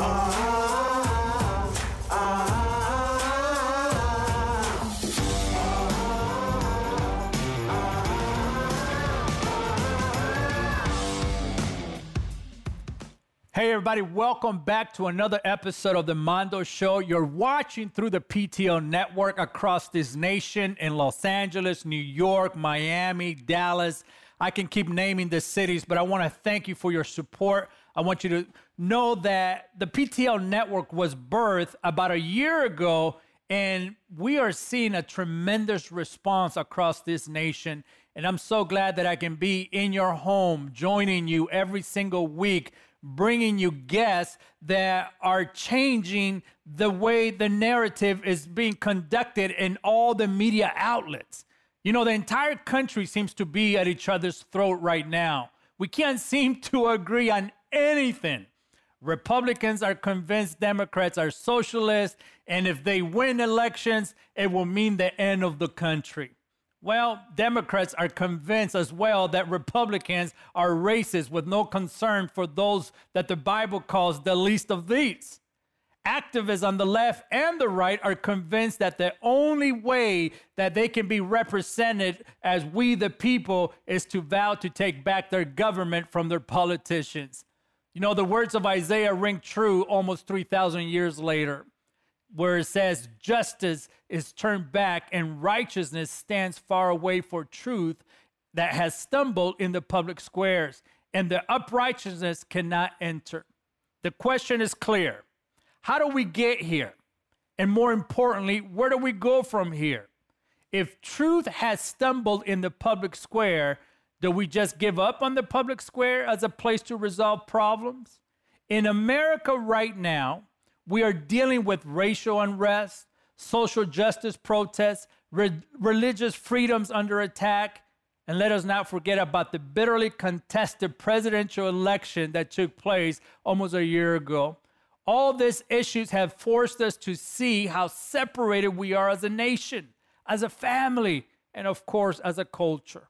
Hey, everybody, welcome back to another episode of The Mondo Show. You're watching through the PTO network across this nation in Los Angeles, New York, Miami, Dallas. I can keep naming the cities, but I want to thank you for your support. I want you to know that the PTO network was birthed about a year ago, and we are seeing a tremendous response across this nation. And I'm so glad that I can be in your home, joining you every single week bringing you guests that are changing the way the narrative is being conducted in all the media outlets. You know, the entire country seems to be at each other's throat right now. We can't seem to agree on anything. Republicans are convinced Democrats are socialists, and if they win elections, it will mean the end of the country. Well, Democrats are convinced as well that Republicans are racist with no concern for those that the Bible calls the least of these. Activists on the left and the right are convinced that the only way that they can be represented as we the people is to vow to take back their government from their politicians. You know, the words of Isaiah ring true almost 3,000 years later where it says justice is turned back and righteousness stands far away for truth that has stumbled in the public squares, and the uprightness cannot enter. The question is clear How do we get here? And more importantly, where do we go from here? If truth has stumbled in the public square, do we just give up on the public square as a place to resolve problems? In America right now, we are dealing with racial unrest, social justice protests, re- religious freedoms under attack, and let us not forget about the bitterly contested presidential election that took place almost a year ago. All these issues have forced us to see how separated we are as a nation, as a family, and of course, as a culture.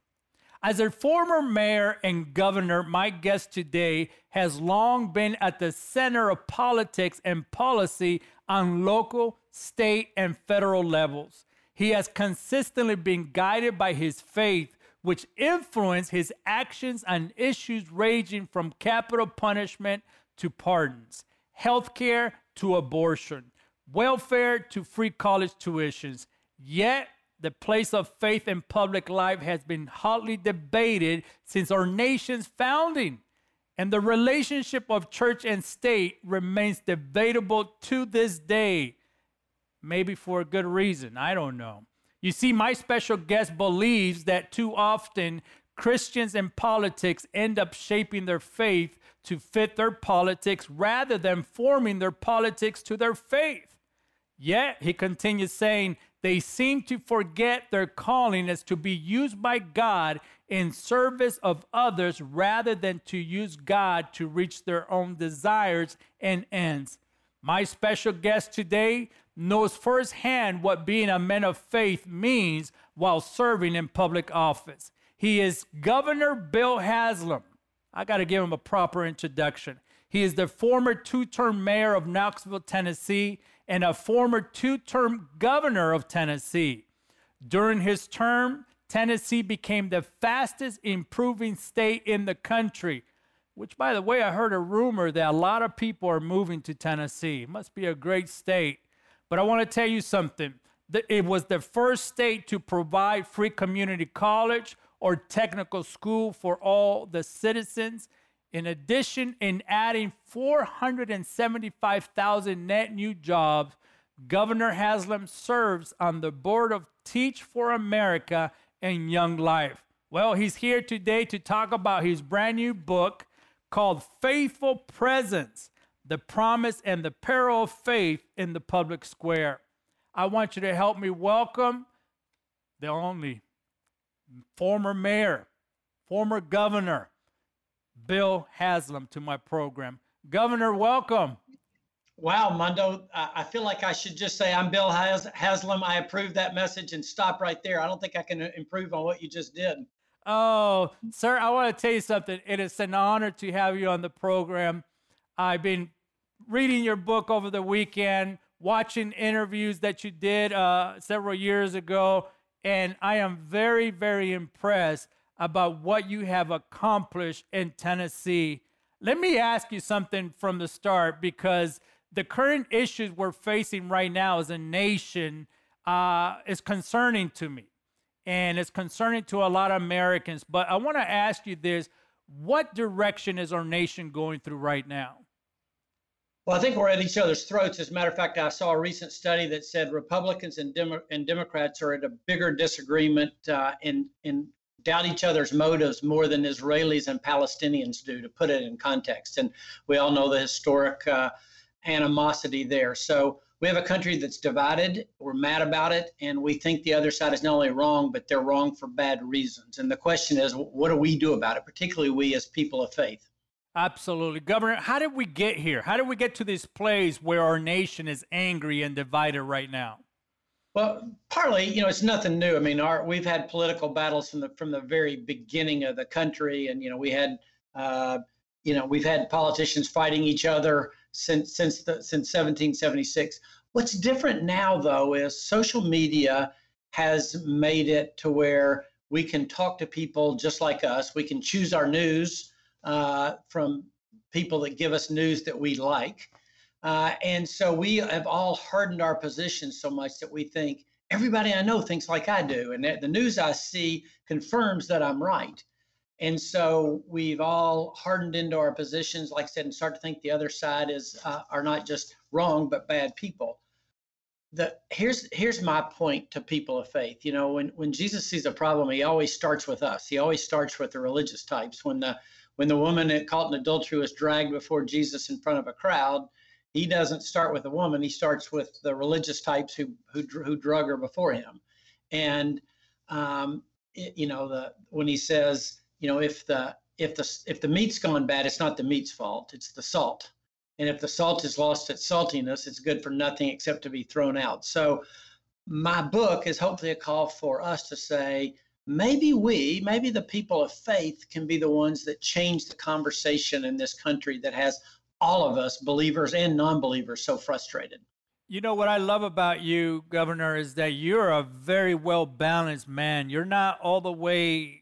As a former mayor and governor, my guest today has long been at the center of politics and policy on local, state, and federal levels. He has consistently been guided by his faith, which influenced his actions on issues ranging from capital punishment to pardons, healthcare to abortion, welfare to free college tuitions. Yet, the place of faith in public life has been hotly debated since our nation's founding. And the relationship of church and state remains debatable to this day. Maybe for a good reason, I don't know. You see, my special guest believes that too often Christians in politics end up shaping their faith to fit their politics rather than forming their politics to their faith. Yet, he continues saying, they seem to forget their calling is to be used by God in service of others rather than to use God to reach their own desires and ends. My special guest today knows firsthand what being a man of faith means while serving in public office. He is Governor Bill Haslam. I got to give him a proper introduction. He is the former two term mayor of Knoxville, Tennessee, and a former two term governor of Tennessee. During his term, Tennessee became the fastest improving state in the country, which, by the way, I heard a rumor that a lot of people are moving to Tennessee. It must be a great state. But I want to tell you something. It was the first state to provide free community college or technical school for all the citizens. In addition, in adding 475,000 net new jobs, Governor Haslam serves on the board of Teach for America and Young Life. Well, he's here today to talk about his brand new book called Faithful Presence The Promise and the Peril of Faith in the Public Square. I want you to help me welcome the only former mayor, former governor, Bill Haslam to my program. Governor, welcome. Wow, Mondo, I feel like I should just say I'm Bill Haslam. I approve that message and stop right there. I don't think I can improve on what you just did. Oh, sir, I want to tell you something. It is an honor to have you on the program. I've been reading your book over the weekend, watching interviews that you did uh, several years ago, and I am very, very impressed about what you have accomplished in Tennessee. Let me ask you something from the start because the current issues we're facing right now as a nation uh, is concerning to me and it's concerning to a lot of Americans. But I want to ask you this what direction is our nation going through right now? Well, I think we're at each other's throats. As a matter of fact, I saw a recent study that said Republicans and, Demo- and Democrats are at a bigger disagreement uh, in, in doubt each other's motives more than Israelis and Palestinians do, to put it in context. And we all know the historic uh, animosity there. So we have a country that's divided. We're mad about it, and we think the other side is not only wrong, but they're wrong for bad reasons. And the question is, what do we do about it, particularly we as people of faith? Absolutely. Governor, how did we get here? How did we get to this place where our nation is angry and divided right now? Well, partly, you know, it's nothing new. I mean, our we've had political battles from the from the very beginning of the country, and you know, we had, uh, you know, we've had politicians fighting each other since since the since 1776. What's different now, though, is social media has made it to where we can talk to people just like us. We can choose our news uh, from people that give us news that we like. Uh, and so we have all hardened our positions so much that we think everybody I know thinks like I do. And the news I see confirms that I'm right. And so we've all hardened into our positions, like I said, and start to think the other side is uh, are not just wrong but bad people. The here's here's my point to people of faith. You know, when when Jesus sees a problem, he always starts with us. He always starts with the religious types. When the when the woman caught in adultery was dragged before Jesus in front of a crowd, he doesn't start with the woman. He starts with the religious types who who who drug her before him, and um, it, you know the when he says you know, if the if the if the meat's gone bad, it's not the meat's fault; it's the salt. And if the salt has lost its saltiness, it's good for nothing except to be thrown out. So, my book is hopefully a call for us to say, maybe we, maybe the people of faith, can be the ones that change the conversation in this country that has all of us, believers and non-believers, so frustrated. You know what I love about you, Governor, is that you're a very well balanced man. You're not all the way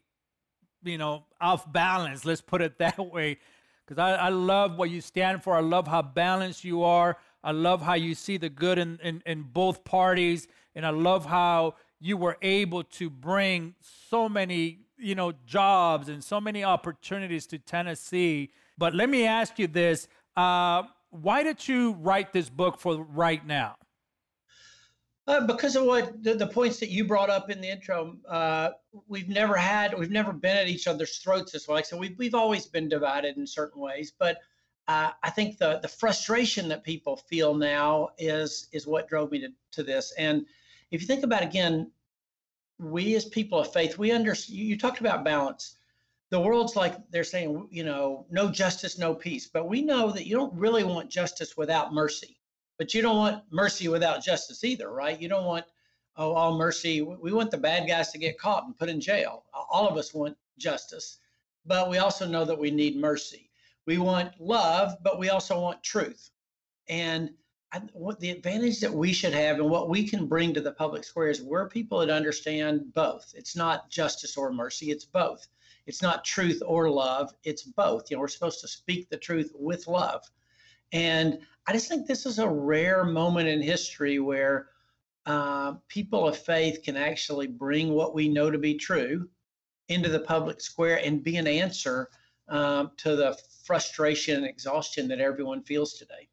you know, off balance. Let's put it that way. Because I, I love what you stand for. I love how balanced you are. I love how you see the good in, in, in both parties. And I love how you were able to bring so many, you know, jobs and so many opportunities to Tennessee. But let me ask you this. Uh, why did you write this book for right now? Uh, because of what the, the, points that you brought up in the intro, uh, we've never had, we've never been at each other's throats this way. So we've, we've always been divided in certain ways. But uh, I think the the frustration that people feel now is is what drove me to, to this. And if you think about again, we as people of faith, we understand. You talked about balance. The world's like they're saying, you know, no justice, no peace. But we know that you don't really want justice without mercy but you don't want mercy without justice either, right? You don't want oh all mercy. We want the bad guys to get caught and put in jail. All of us want justice, but we also know that we need mercy. We want love, but we also want truth. And I, what the advantage that we should have and what we can bring to the public square is we're people that understand both. It's not justice or mercy, it's both. It's not truth or love, it's both. You know, we're supposed to speak the truth with love. And I just think this is a rare moment in history where uh, people of faith can actually bring what we know to be true into the public square and be an answer um, to the frustration and exhaustion that everyone feels today.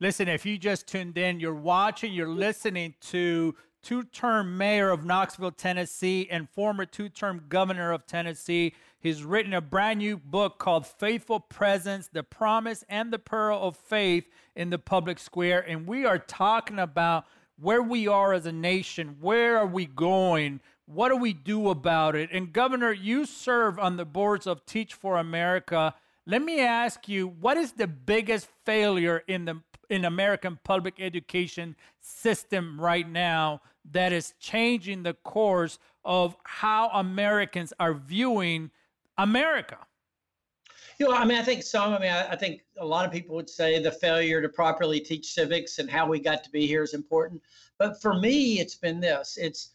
Listen, if you just tuned in, you're watching, you're listening to two term mayor of Knoxville, Tennessee, and former two term governor of Tennessee. He's written a brand new book called Faithful Presence The Promise and the Peril of Faith in the Public Square. And we are talking about where we are as a nation. Where are we going? What do we do about it? And, Governor, you serve on the boards of Teach for America. Let me ask you, what is the biggest failure in the in American public education system right now that is changing the course of how Americans are viewing America? You know, I mean, I think some. I mean, I, I, think a lot of people would say the failure to properly teach civics and how we got to be here is important. But for me, it's been this. It's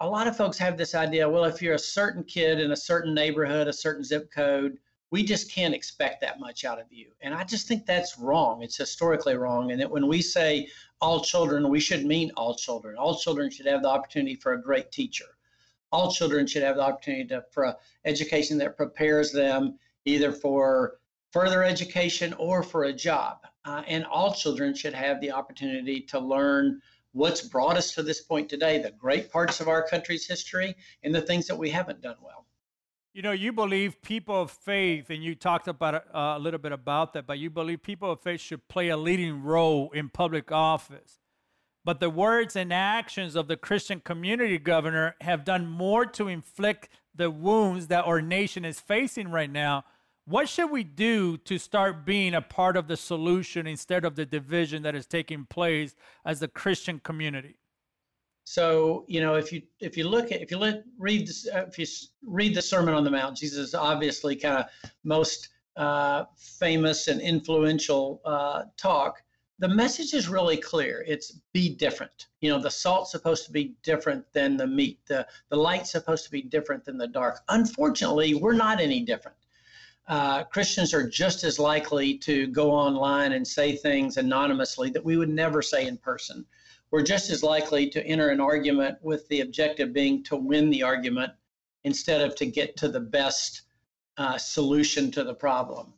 a lot of folks have this idea. Well, if you're a certain kid in a certain neighborhood, a certain zip code, we just can't expect that much out of you. And I just think that's wrong. It's historically wrong. And that when we say all children, we should mean all children. All children should have the opportunity for a great teacher. All children should have the opportunity to, for education that prepares them either for further education or for a job. Uh, and all children should have the opportunity to learn what's brought us to this point today, the great parts of our country's history, and the things that we haven't done well. You know, you believe people of faith, and you talked about uh, a little bit about that, but you believe people of faith should play a leading role in public office. But the words and actions of the Christian community governor have done more to inflict the wounds that our nation is facing right now what should we do to start being a part of the solution instead of the division that is taking place as a Christian community? So you know, if you if you look at if you let read this, uh, if you read the Sermon on the Mount, Jesus is obviously kind of most uh, famous and influential uh, talk. The message is really clear. It's be different. You know, the salt's supposed to be different than the meat. The the light's supposed to be different than the dark. Unfortunately, we're not any different uh, Christians are just as likely to go online and say things anonymously that we would never say in person. We're just as likely to enter an argument with the objective being to win the argument instead of to get to the best uh, solution to the problem.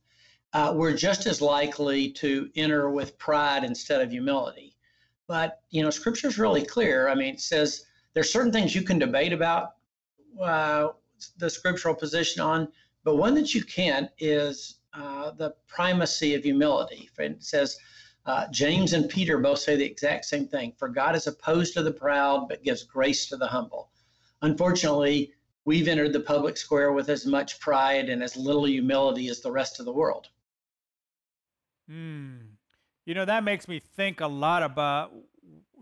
Uh, we're just as likely to enter with pride instead of humility. But, you know, scripture is really clear. I mean, it says there's certain things you can debate about uh, the scriptural position on, but one that you can't is uh, the primacy of humility. It says, uh, James and Peter both say the exact same thing. For God is opposed to the proud, but gives grace to the humble. Unfortunately, we've entered the public square with as much pride and as little humility as the rest of the world. Hmm. You know, that makes me think a lot about,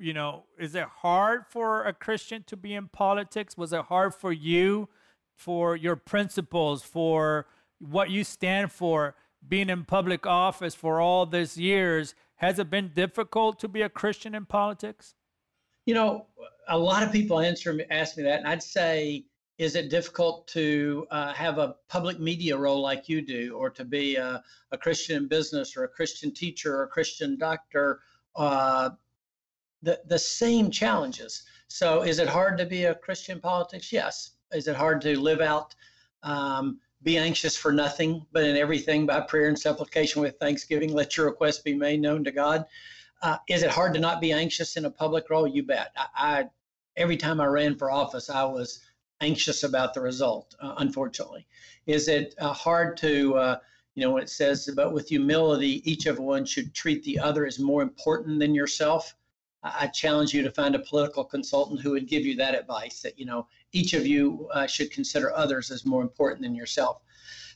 you know, is it hard for a Christian to be in politics? Was it hard for you for your principles, for what you stand for, being in public office for all these years. Has it been difficult to be a Christian in politics? You know, a lot of people answer me, ask me that, and I'd say, is it difficult to uh, have a public media role like you do, or to be a, a Christian in business, or a Christian teacher, or a Christian doctor? Uh, the the same challenges. So, is it hard to be a Christian politics? Yes, is it hard to live out, um, be anxious for nothing, but in everything by prayer and supplication with thanksgiving, let your requests be made known to God? Uh, is it hard to not be anxious in a public role? You bet. I, I every time I ran for office, I was anxious about the result. Uh, unfortunately, is it uh, hard to uh, you know when it says, but with humility, each of one should treat the other as more important than yourself. I challenge you to find a political consultant who would give you that advice that, you know, each of you uh, should consider others as more important than yourself.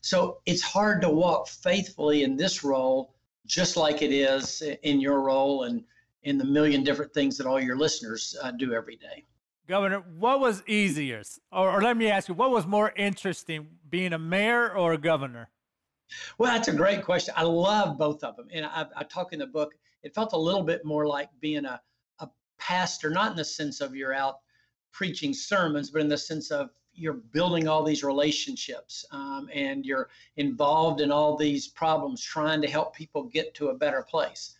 So it's hard to walk faithfully in this role, just like it is in your role and in the million different things that all your listeners uh, do every day. Governor, what was easier? Or, or let me ask you, what was more interesting, being a mayor or a governor? Well, that's a great question. I love both of them. And I, I talk in the book, it felt a little bit more like being a pastor, not in the sense of you're out preaching sermons, but in the sense of you're building all these relationships um, and you're involved in all these problems trying to help people get to a better place.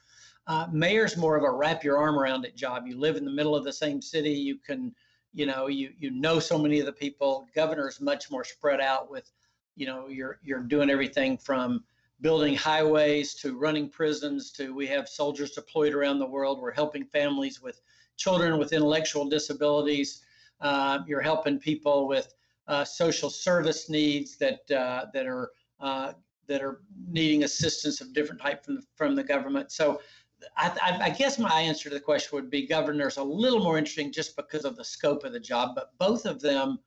Uh, mayor's more of a wrap your arm around it job. You live in the middle of the same city. You can, you know, you you know so many of the people. Governor's much more spread out with, you know, you're you're doing everything from building highways to running prisons to we have soldiers deployed around the world. We're helping families with children with intellectual disabilities. Uh, you're helping people with uh, social service needs that uh, that are uh, that are needing assistance of different type from the, from the government. So. I, I, I guess my answer to the question would be governor's a little more interesting just because of the scope of the job, but both of them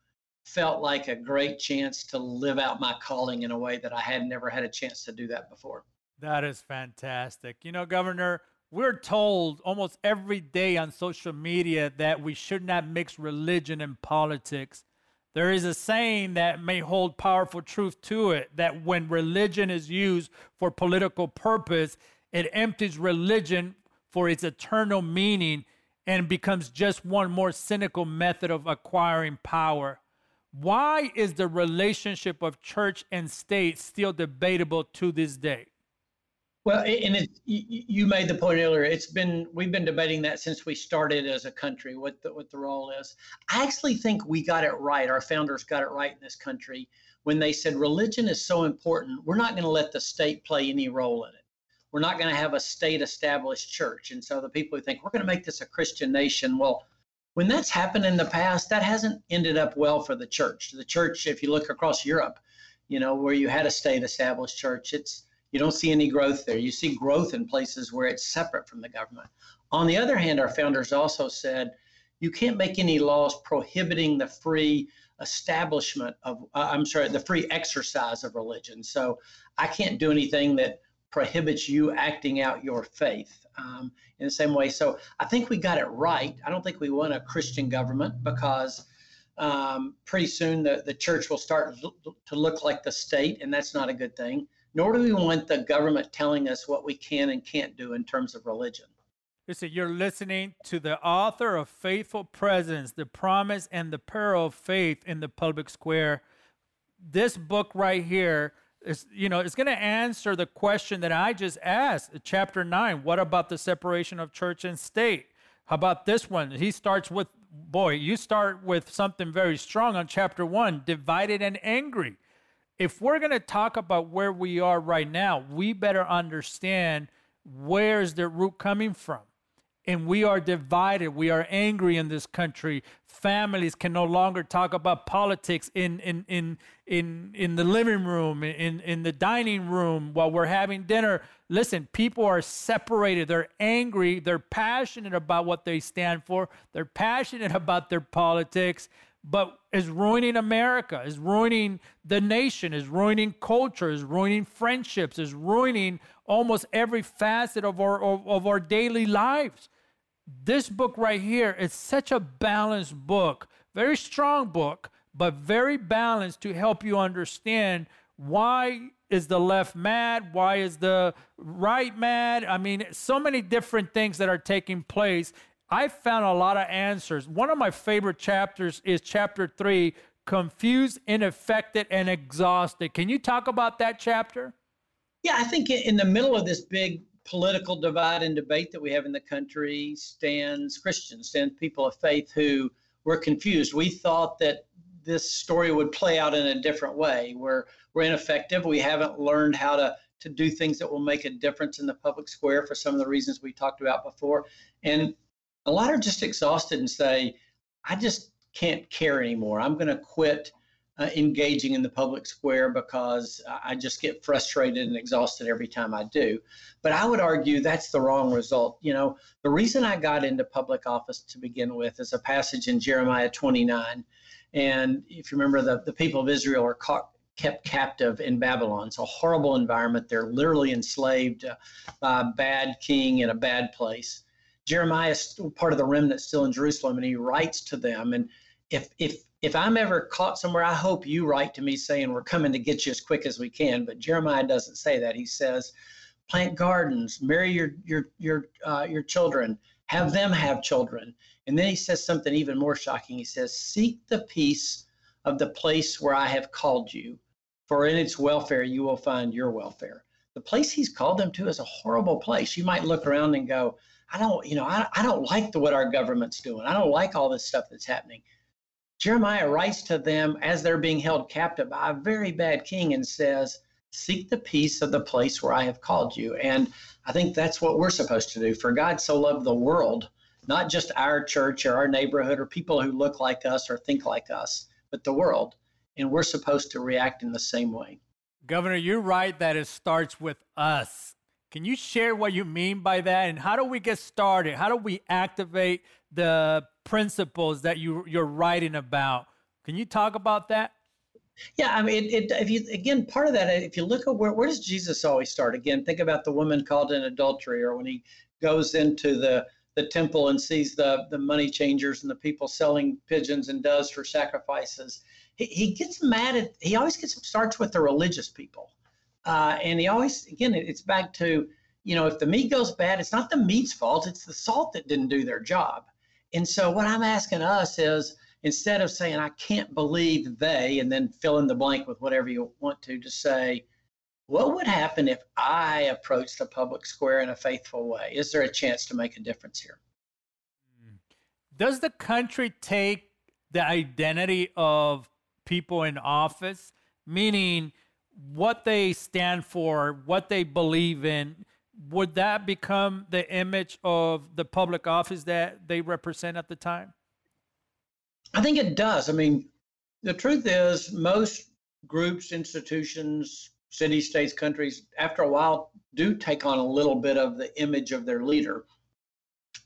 felt like a great chance to live out my calling in a way that I had never had a chance to do that before. That is fantastic. You know, Governor, we're told almost every day on social media that we should not mix religion and politics, There is a saying that may hold powerful truth to it that when religion is used for political purpose, it empties religion for its eternal meaning and becomes just one more cynical method of acquiring power. Why is the relationship of church and state still debatable to this day? Well, and it, you made the point earlier. It's been we've been debating that since we started as a country. What the what the role is. I actually think we got it right. Our founders got it right in this country when they said religion is so important. We're not going to let the state play any role in it. We're not going to have a state established church. And so the people who think we're going to make this a Christian nation, well, when that's happened in the past, that hasn't ended up well for the church. The church, if you look across Europe, you know where you had a state established church, it's you don't see any growth there. You see growth in places where it's separate from the government. On the other hand, our founders also said you can't make any laws prohibiting the free establishment of, uh, I'm sorry, the free exercise of religion. So I can't do anything that prohibits you acting out your faith um, in the same way. So I think we got it right. I don't think we want a Christian government because um, pretty soon the, the church will start to look like the state, and that's not a good thing nor do we want the government telling us what we can and can't do in terms of religion. Listen, you're listening to the author of Faithful Presence, The Promise and the Peril of Faith in the Public Square. This book right here is, you know, it's going to answer the question that I just asked, chapter 9. What about the separation of church and state? How about this one? He starts with, boy, you start with something very strong on chapter 1, divided and angry if we're going to talk about where we are right now, we better understand where's the root coming from. And we are divided. We are angry in this country. Families can no longer talk about politics in in in in in the living room, in in the dining room while we're having dinner. Listen, people are separated. They're angry. They're passionate about what they stand for. They're passionate about their politics but is ruining America, is ruining the nation, is ruining culture, is ruining friendships, is ruining almost every facet of our of, of our daily lives. This book right here is such a balanced book, very strong book, but very balanced to help you understand why is the left mad? Why is the right mad? I mean, so many different things that are taking place. I found a lot of answers. One of my favorite chapters is chapter three confused, ineffective, and exhausted. Can you talk about that chapter? Yeah, I think in the middle of this big political divide and debate that we have in the country stands Christians, stands people of faith who were confused. We thought that this story would play out in a different way. We're we're ineffective. We haven't learned how to to do things that will make a difference in the public square for some of the reasons we talked about before. And a lot are just exhausted and say, I just can't care anymore. I'm going to quit uh, engaging in the public square because I just get frustrated and exhausted every time I do. But I would argue that's the wrong result. You know, the reason I got into public office to begin with is a passage in Jeremiah 29. And if you remember, the, the people of Israel are caught, kept captive in Babylon. It's a horrible environment. They're literally enslaved uh, by a bad king in a bad place. Jeremiah is part of the remnant still in Jerusalem, and he writes to them. And if if if I'm ever caught somewhere, I hope you write to me saying we're coming to get you as quick as we can. But Jeremiah doesn't say that. He says, plant gardens, marry your your your uh, your children, have them have children. And then he says something even more shocking. He says, seek the peace of the place where I have called you, for in its welfare you will find your welfare. The place he's called them to is a horrible place. You might look around and go, I don't, you know, I, I don't like the, what our government's doing. I don't like all this stuff that's happening. Jeremiah writes to them as they're being held captive by a very bad king and says, Seek the peace of the place where I have called you. And I think that's what we're supposed to do. For God so loved the world, not just our church or our neighborhood or people who look like us or think like us, but the world. And we're supposed to react in the same way. Governor, you're right that it starts with us. Can you share what you mean by that? And how do we get started? How do we activate the principles that you, you're writing about? Can you talk about that? Yeah, I mean, it, it, if you again, part of that, if you look at where where does Jesus always start? Again, think about the woman called in adultery, or when he goes into the the temple and sees the the money changers and the people selling pigeons and doves for sacrifices, he, he gets mad at, he always gets starts with the religious people. Uh, and he always, again, it's back to, you know, if the meat goes bad, it's not the meat's fault, it's the salt that didn't do their job. And so what I'm asking us is instead of saying, I can't believe they, and then fill in the blank with whatever you want to, to say, what would happen if I approached the public square in a faithful way? Is there a chance to make a difference here? Hmm. Does the country take the identity of people in office, meaning what they stand for, what they believe in, would that become the image of the public office that they represent at the time? I think it does. I mean, the truth is, most groups, institutions, cities, states, countries, after a while, do take on a little bit of the image of their leader.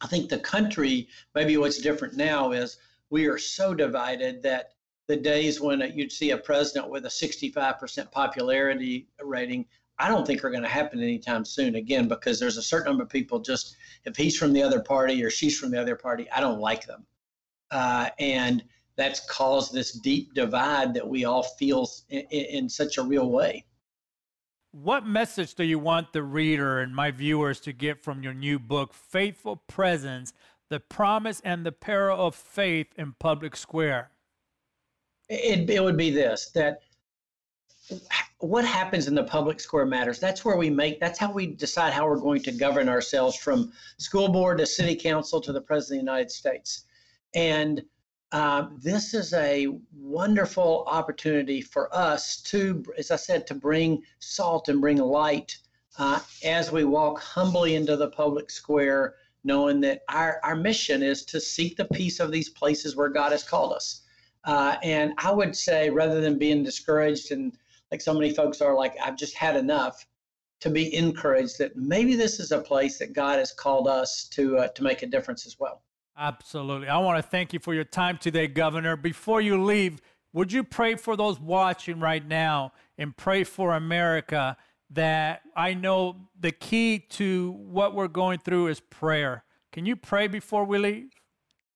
I think the country, maybe what's different now is we are so divided that the days when you'd see a president with a 65% popularity rating, I don't think are going to happen anytime soon again because there's a certain number of people just, if he's from the other party or she's from the other party, I don't like them. Uh, and that's caused this deep divide that we all feel in, in such a real way. What message do you want the reader and my viewers to get from your new book, Faithful Presence The Promise and the Peril of Faith in Public Square? It, it would be this that what happens in the public square matters. That's where we make, that's how we decide how we're going to govern ourselves from school board to city council to the president of the United States. And uh, this is a wonderful opportunity for us to, as I said, to bring salt and bring light uh, as we walk humbly into the public square, knowing that our, our mission is to seek the peace of these places where God has called us. Uh, and I would say, rather than being discouraged and like so many folks are, like, I've just had enough, to be encouraged that maybe this is a place that God has called us to uh, to make a difference as well. Absolutely. I want to thank you for your time today, Governor. Before you leave, would you pray for those watching right now and pray for America that I know the key to what we're going through is prayer. Can you pray before we leave?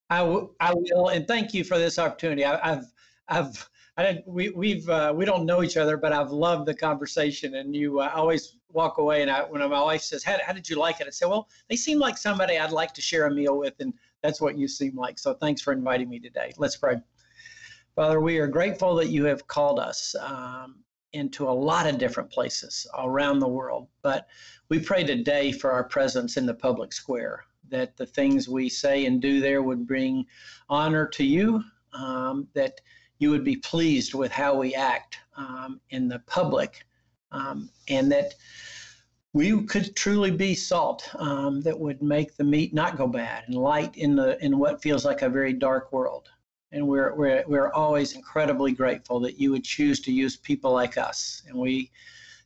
I, w- I will, and thank you for this opportunity. I, have I've, I we, we've, uh, we don't know each other, but I've loved the conversation. And you uh, always walk away, and I, when my wife says, how, "How did you like it?" I say, "Well, they seem like somebody I'd like to share a meal with," and that's what you seem like. So thanks for inviting me today. Let's pray. Father, we are grateful that you have called us um, into a lot of different places around the world. But we pray today for our presence in the public square, that the things we say and do there would bring honor to you, um, that you would be pleased with how we act um, in the public, um, and that we could truly be salt um, that would make the meat not go bad and light in the in what feels like a very dark world. And we're we're we're always incredibly grateful that you would choose to use people like us. And we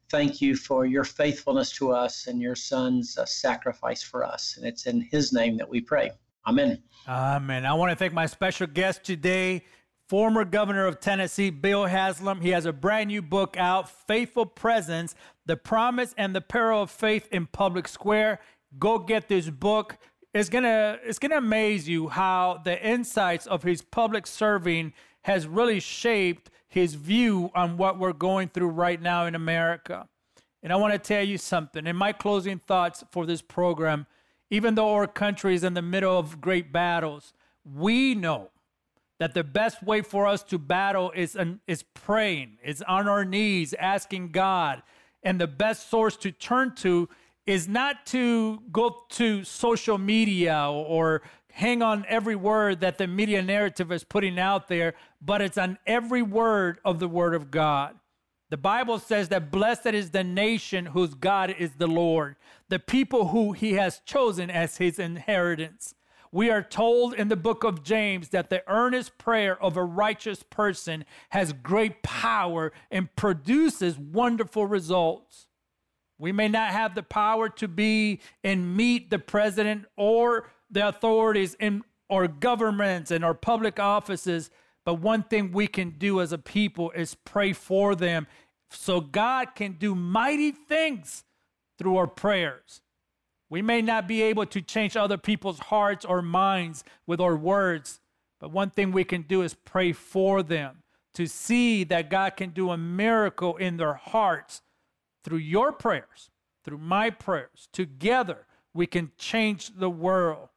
thank you for your faithfulness to us and your son's uh, sacrifice for us. And it's in his name that we pray. Amen. Amen. I want to thank my special guest today, former governor of Tennessee, Bill Haslam. He has a brand new book out, Faithful Presence The Promise and the Peril of Faith in Public Square. Go get this book. It's gonna it's gonna amaze you how the insights of his public serving has really shaped his view on what we're going through right now in America. And I want to tell you something. In my closing thoughts for this program, even though our country is in the middle of great battles, we know that the best way for us to battle is, an, is praying, is on our knees, asking God. And the best source to turn to is not to go to social media or hang on every word that the media narrative is putting out there, but it's on every word of the word of God. The Bible says that blessed is the nation whose God is the Lord, the people who he has chosen as his inheritance. We are told in the book of James that the earnest prayer of a righteous person has great power and produces wonderful results. We may not have the power to be and meet the president or the authorities in our governments and our public offices, but one thing we can do as a people is pray for them so God can do mighty things through our prayers. We may not be able to change other people's hearts or minds with our words, but one thing we can do is pray for them to see that God can do a miracle in their hearts through your prayers, through my prayers. Together, we can change the world.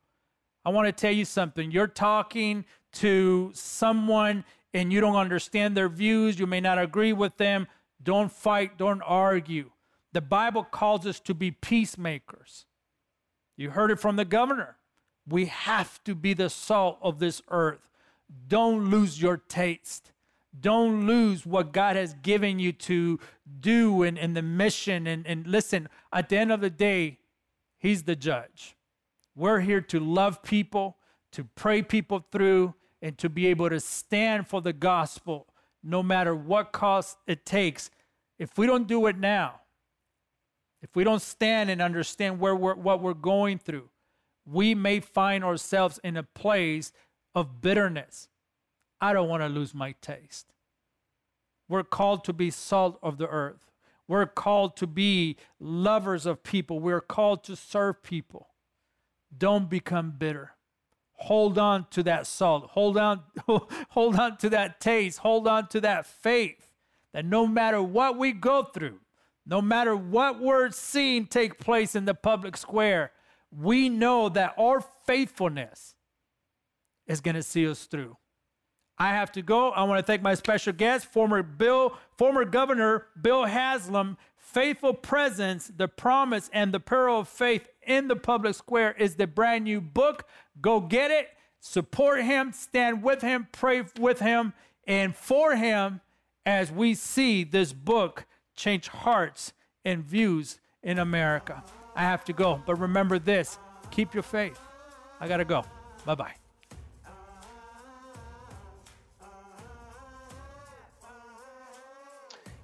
I want to tell you something. You're talking to someone and you don't understand their views, you may not agree with them. Don't fight, don't argue. The Bible calls us to be peacemakers. You heard it from the governor. We have to be the salt of this earth. Don't lose your taste. Don't lose what God has given you to do and, and the mission. And, and listen, at the end of the day, He's the judge. We're here to love people, to pray people through, and to be able to stand for the gospel no matter what cost it takes. If we don't do it now, if we don't stand and understand where we're, what we're going through, we may find ourselves in a place of bitterness. I don't want to lose my taste. We're called to be salt of the earth. We're called to be lovers of people. We're called to serve people. Don't become bitter. Hold on to that salt. Hold on, hold on to that taste. Hold on to that faith that no matter what we go through, no matter what we're seeing take place in the public square, we know that our faithfulness is going to see us through. I have to go. I want to thank my special guest, former Bill, former Governor Bill Haslam. Faithful presence, the promise, and the peril of faith in the public square is the brand new book. Go get it, support him, stand with him, pray with him, and for him as we see this book change hearts and views in America. I have to go, but remember this keep your faith. I got to go. Bye bye.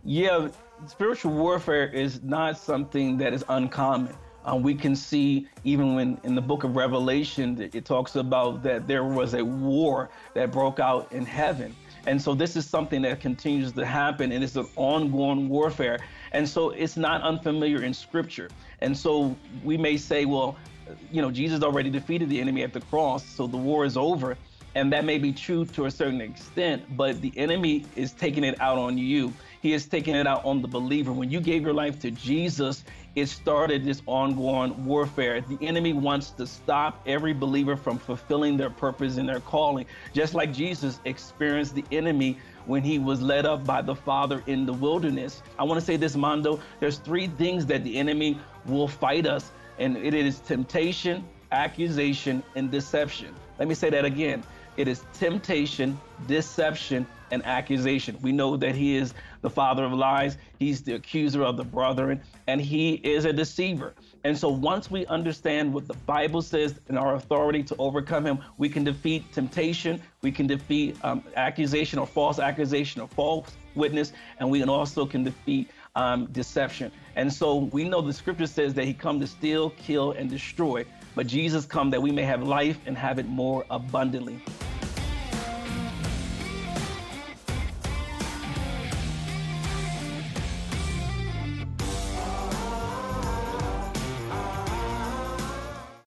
Yeah, spiritual warfare is not something that is uncommon. Um, we can see even when in the book of Revelation, it talks about that there was a war that broke out in heaven. And so this is something that continues to happen and it's an ongoing warfare. And so it's not unfamiliar in scripture. And so we may say, well, you know, Jesus already defeated the enemy at the cross, so the war is over. And that may be true to a certain extent, but the enemy is taking it out on you. He is taking it out on the believer. When you gave your life to Jesus, it started this ongoing warfare. The enemy wants to stop every believer from fulfilling their purpose and their calling, just like Jesus experienced the enemy when he was led up by the Father in the wilderness. I want to say this, Mondo. There's three things that the enemy will fight us, and it is temptation, accusation, and deception. Let me say that again. It is temptation, deception, and accusation. We know that he is the father of lies, he's the accuser of the brethren, and he is a deceiver. And so once we understand what the Bible says and our authority to overcome him, we can defeat temptation, we can defeat um, accusation or false accusation or false witness, and we can also can defeat um, deception. And so we know the scripture says that he come to steal, kill, and destroy, but Jesus come that we may have life and have it more abundantly.